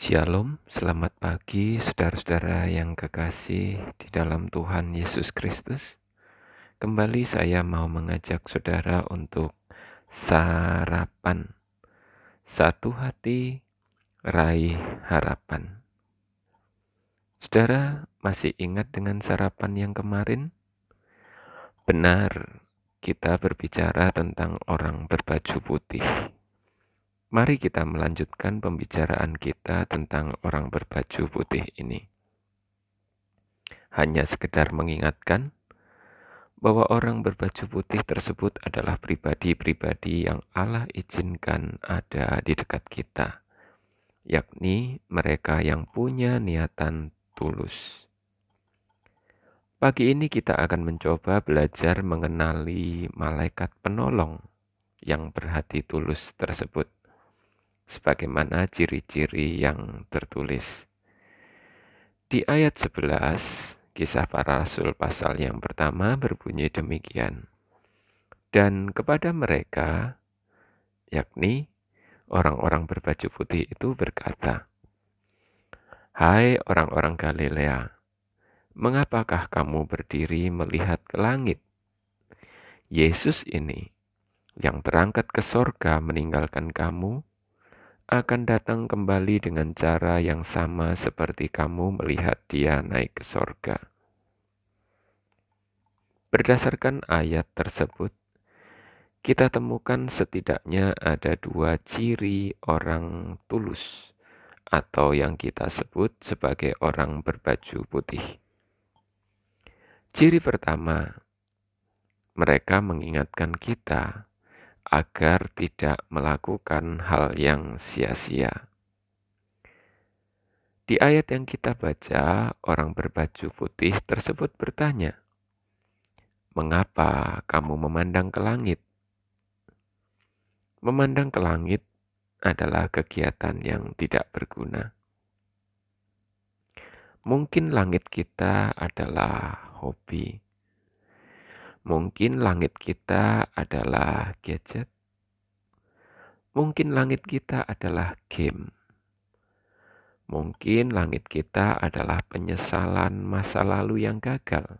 Shalom, selamat pagi saudara-saudara yang kekasih di dalam Tuhan Yesus Kristus. Kembali saya mau mengajak saudara untuk sarapan. Satu hati, raih harapan. Saudara masih ingat dengan sarapan yang kemarin? Benar, kita berbicara tentang orang berbaju putih. Mari kita melanjutkan pembicaraan kita tentang orang berbaju putih ini. Hanya sekedar mengingatkan bahwa orang berbaju putih tersebut adalah pribadi-pribadi yang Allah izinkan ada di dekat kita, yakni mereka yang punya niatan tulus. Pagi ini kita akan mencoba belajar mengenali malaikat penolong yang berhati tulus tersebut sebagaimana ciri-ciri yang tertulis. Di ayat 11, kisah para rasul pasal yang pertama berbunyi demikian. Dan kepada mereka, yakni orang-orang berbaju putih itu berkata, Hai orang-orang Galilea, mengapakah kamu berdiri melihat ke langit? Yesus ini yang terangkat ke sorga meninggalkan kamu, akan datang kembali dengan cara yang sama seperti kamu melihat dia naik ke sorga. Berdasarkan ayat tersebut, kita temukan setidaknya ada dua ciri orang tulus atau yang kita sebut sebagai orang berbaju putih. Ciri pertama, mereka mengingatkan kita agar tidak melakukan hal yang sia-sia. Di ayat yang kita baca, orang berbaju putih tersebut bertanya, "Mengapa kamu memandang ke langit?" Memandang ke langit adalah kegiatan yang tidak berguna. Mungkin langit kita adalah hobi Mungkin langit kita adalah gadget. Mungkin langit kita adalah game. Mungkin langit kita adalah penyesalan masa lalu yang gagal.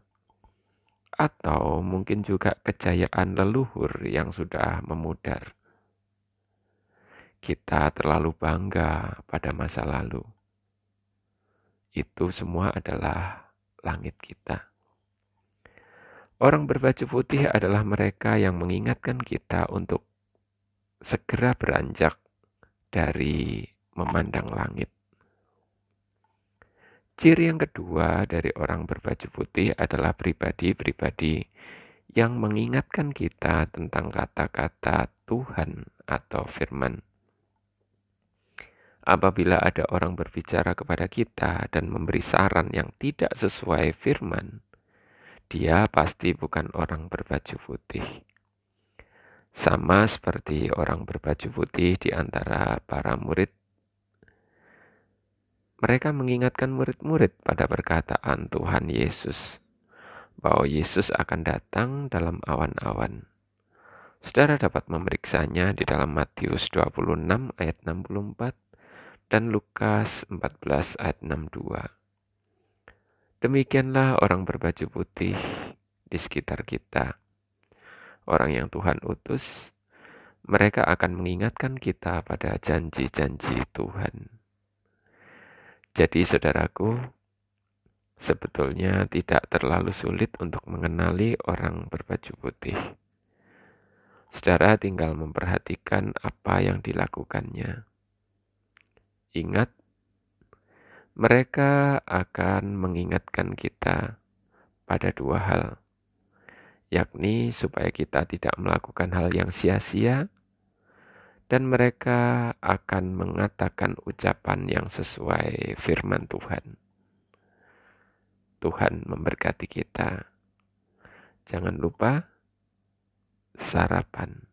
Atau mungkin juga kejayaan leluhur yang sudah memudar. Kita terlalu bangga pada masa lalu. Itu semua adalah langit kita. Orang berbaju putih adalah mereka yang mengingatkan kita untuk segera beranjak dari memandang langit. Ciri yang kedua dari orang berbaju putih adalah pribadi-pribadi yang mengingatkan kita tentang kata-kata Tuhan atau firman. Apabila ada orang berbicara kepada kita dan memberi saran yang tidak sesuai firman, dia pasti bukan orang berbaju putih. Sama seperti orang berbaju putih di antara para murid. Mereka mengingatkan murid-murid pada perkataan Tuhan Yesus bahwa Yesus akan datang dalam awan-awan. Saudara dapat memeriksanya di dalam Matius 26 ayat 64 dan Lukas 14 ayat 62. Demikianlah orang berbaju putih di sekitar kita. Orang yang Tuhan utus, mereka akan mengingatkan kita pada janji-janji Tuhan. Jadi saudaraku, sebetulnya tidak terlalu sulit untuk mengenali orang berbaju putih. Saudara tinggal memperhatikan apa yang dilakukannya. Ingat, mereka akan mengingatkan kita pada dua hal, yakni supaya kita tidak melakukan hal yang sia-sia, dan mereka akan mengatakan ucapan yang sesuai firman Tuhan. Tuhan memberkati kita. Jangan lupa sarapan.